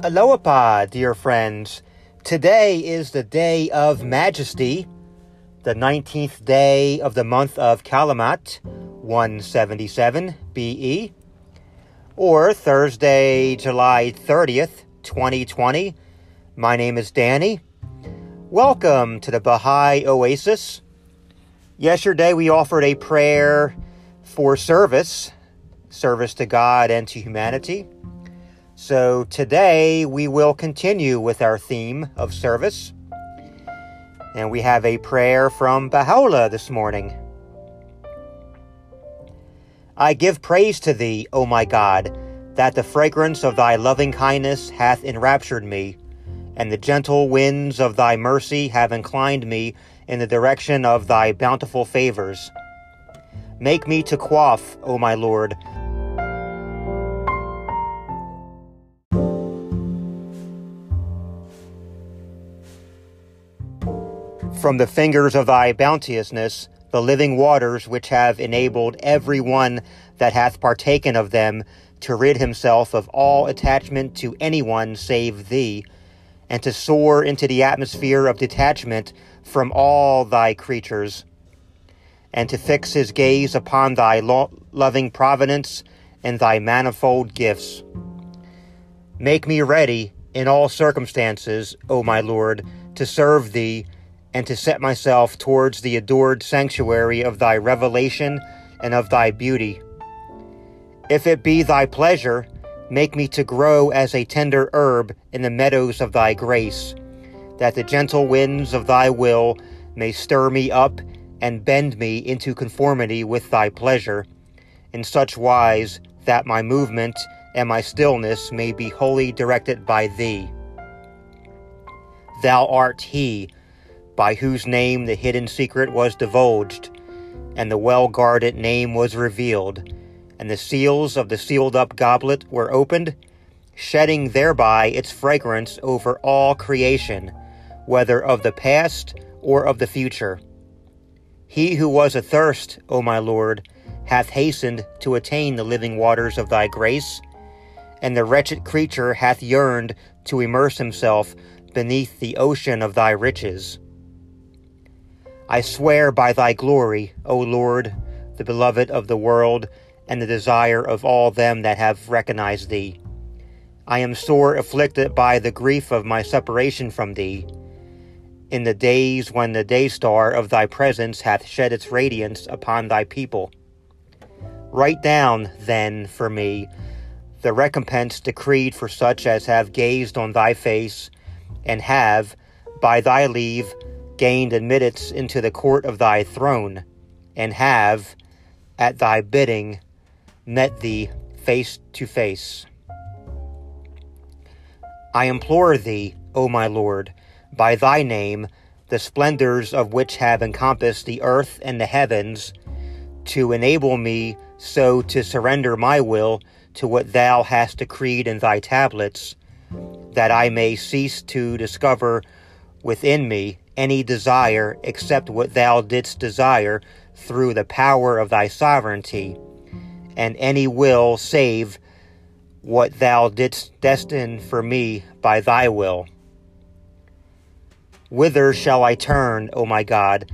Aloha, dear friends. Today is the day of Majesty, the 19th day of the month of Kalimat, 177 BE, or Thursday, July 30th, 2020. My name is Danny. Welcome to the Baha'i Oasis. Yesterday we offered a prayer for service, service to God and to humanity. So today we will continue with our theme of service. And we have a prayer from Baha'u'llah this morning. I give praise to thee, O my God, that the fragrance of thy loving kindness hath enraptured me, and the gentle winds of thy mercy have inclined me in the direction of thy bountiful favors. Make me to quaff, O my Lord, From the fingers of thy bounteousness, the living waters which have enabled every one that hath partaken of them to rid himself of all attachment to any one save thee, and to soar into the atmosphere of detachment from all thy creatures, and to fix his gaze upon thy lo- loving providence and thy manifold gifts. Make me ready in all circumstances, O my Lord, to serve thee and to set myself towards the adored sanctuary of thy revelation and of thy beauty. If it be thy pleasure, make me to grow as a tender herb in the meadows of thy grace, that the gentle winds of thy will may stir me up and bend me into conformity with thy pleasure, in such wise that my movement and my stillness may be wholly directed by thee. Thou art he by whose name the hidden secret was divulged, and the well guarded name was revealed, and the seals of the sealed up goblet were opened, shedding thereby its fragrance over all creation, whether of the past or of the future. He who was athirst, O my Lord, hath hastened to attain the living waters of thy grace, and the wretched creature hath yearned to immerse himself beneath the ocean of thy riches. I swear by thy glory, O Lord, the beloved of the world, and the desire of all them that have recognized thee. I am sore afflicted by the grief of my separation from thee. In the days when the day star of thy presence hath shed its radiance upon thy people. Write down, then, for me, the recompense decreed for such as have gazed on thy face, and have, by thy leave, gained admittance into the court of thy throne, and have, at thy bidding, met thee face to face. I implore thee, O my Lord, by thy name, the splendors of which have encompassed the earth and the heavens, to enable me so to surrender my will to what thou hast decreed in thy tablets, that I may cease to discover within me any desire except what thou didst desire through the power of thy sovereignty, and any will save what thou didst destine for me by thy will. Whither shall I turn, O my God,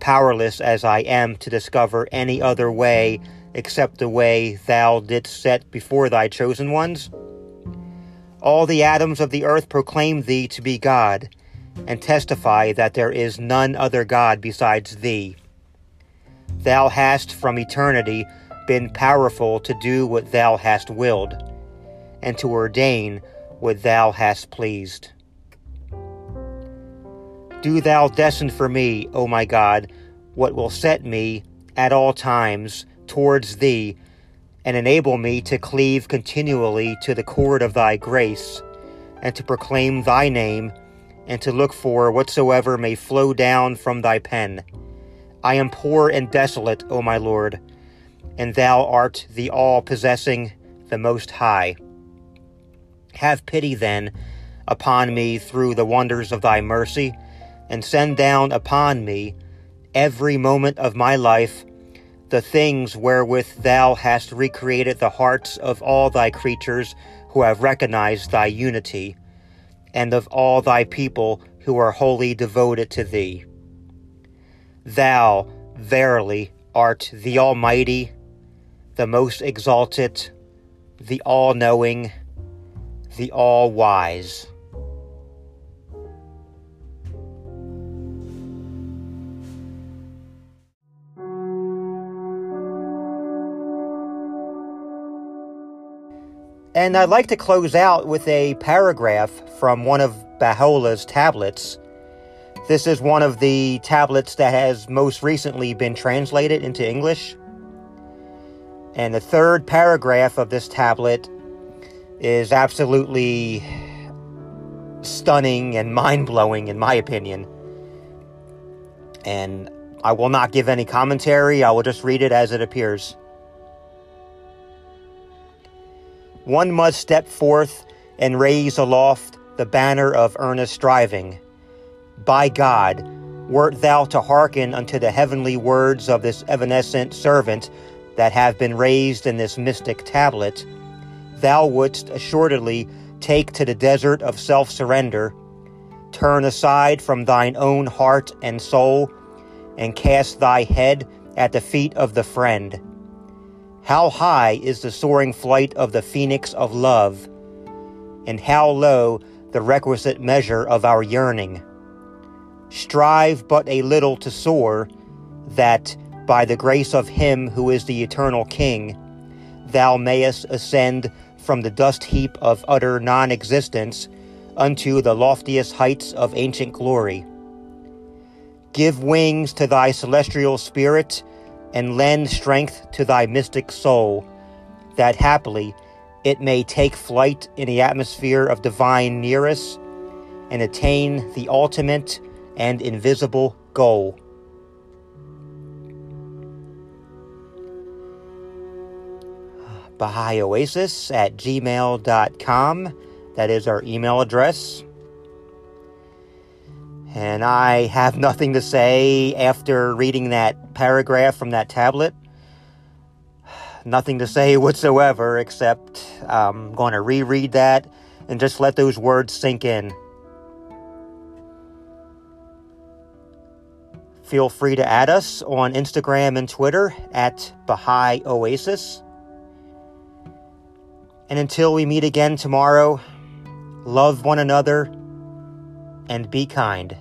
powerless as I am to discover any other way except the way thou didst set before thy chosen ones? All the atoms of the earth proclaim thee to be God and testify that there is none other God besides thee. Thou hast from eternity been powerful to do what thou hast willed, and to ordain what thou hast pleased. Do thou destine for me, O my God, what will set me at all times towards thee, and enable me to cleave continually to the cord of thy grace, and to proclaim thy name and to look for whatsoever may flow down from thy pen. I am poor and desolate, O my Lord, and thou art the all possessing, the Most High. Have pity, then, upon me through the wonders of thy mercy, and send down upon me every moment of my life the things wherewith thou hast recreated the hearts of all thy creatures who have recognized thy unity, and of all thy people who are wholly devoted to thee. Thou, verily, art the Almighty, the most exalted, the all knowing, the all wise. And I'd like to close out with a paragraph from one of Baha'u'llah's tablets. This is one of the tablets that has most recently been translated into English. And the third paragraph of this tablet is absolutely stunning and mind blowing, in my opinion. And I will not give any commentary, I will just read it as it appears. One must step forth and raise aloft the banner of earnest striving. By God, wert thou to hearken unto the heavenly words of this evanescent servant that have been raised in this mystic tablet, thou wouldst assuredly take to the desert of self surrender, turn aside from thine own heart and soul, and cast thy head at the feet of the friend how high is the soaring flight of the phoenix of love, and how low the requisite measure of our yearning? Strive but a little to soar, that, by the grace of Him who is the eternal King, thou mayest ascend from the dust heap of utter non existence unto the loftiest heights of ancient glory. Give wings to thy celestial spirit and lend strength to thy mystic soul, that happily it may take flight in the atmosphere of divine nearness and attain the ultimate and invisible goal. Baha'i Oasis at gmail.com. That is our email address. And I have nothing to say after reading that paragraph from that tablet. Nothing to say whatsoever, except I'm going to reread that and just let those words sink in. Feel free to add us on Instagram and Twitter at Baha'i Oasis. And until we meet again tomorrow, love one another and be kind.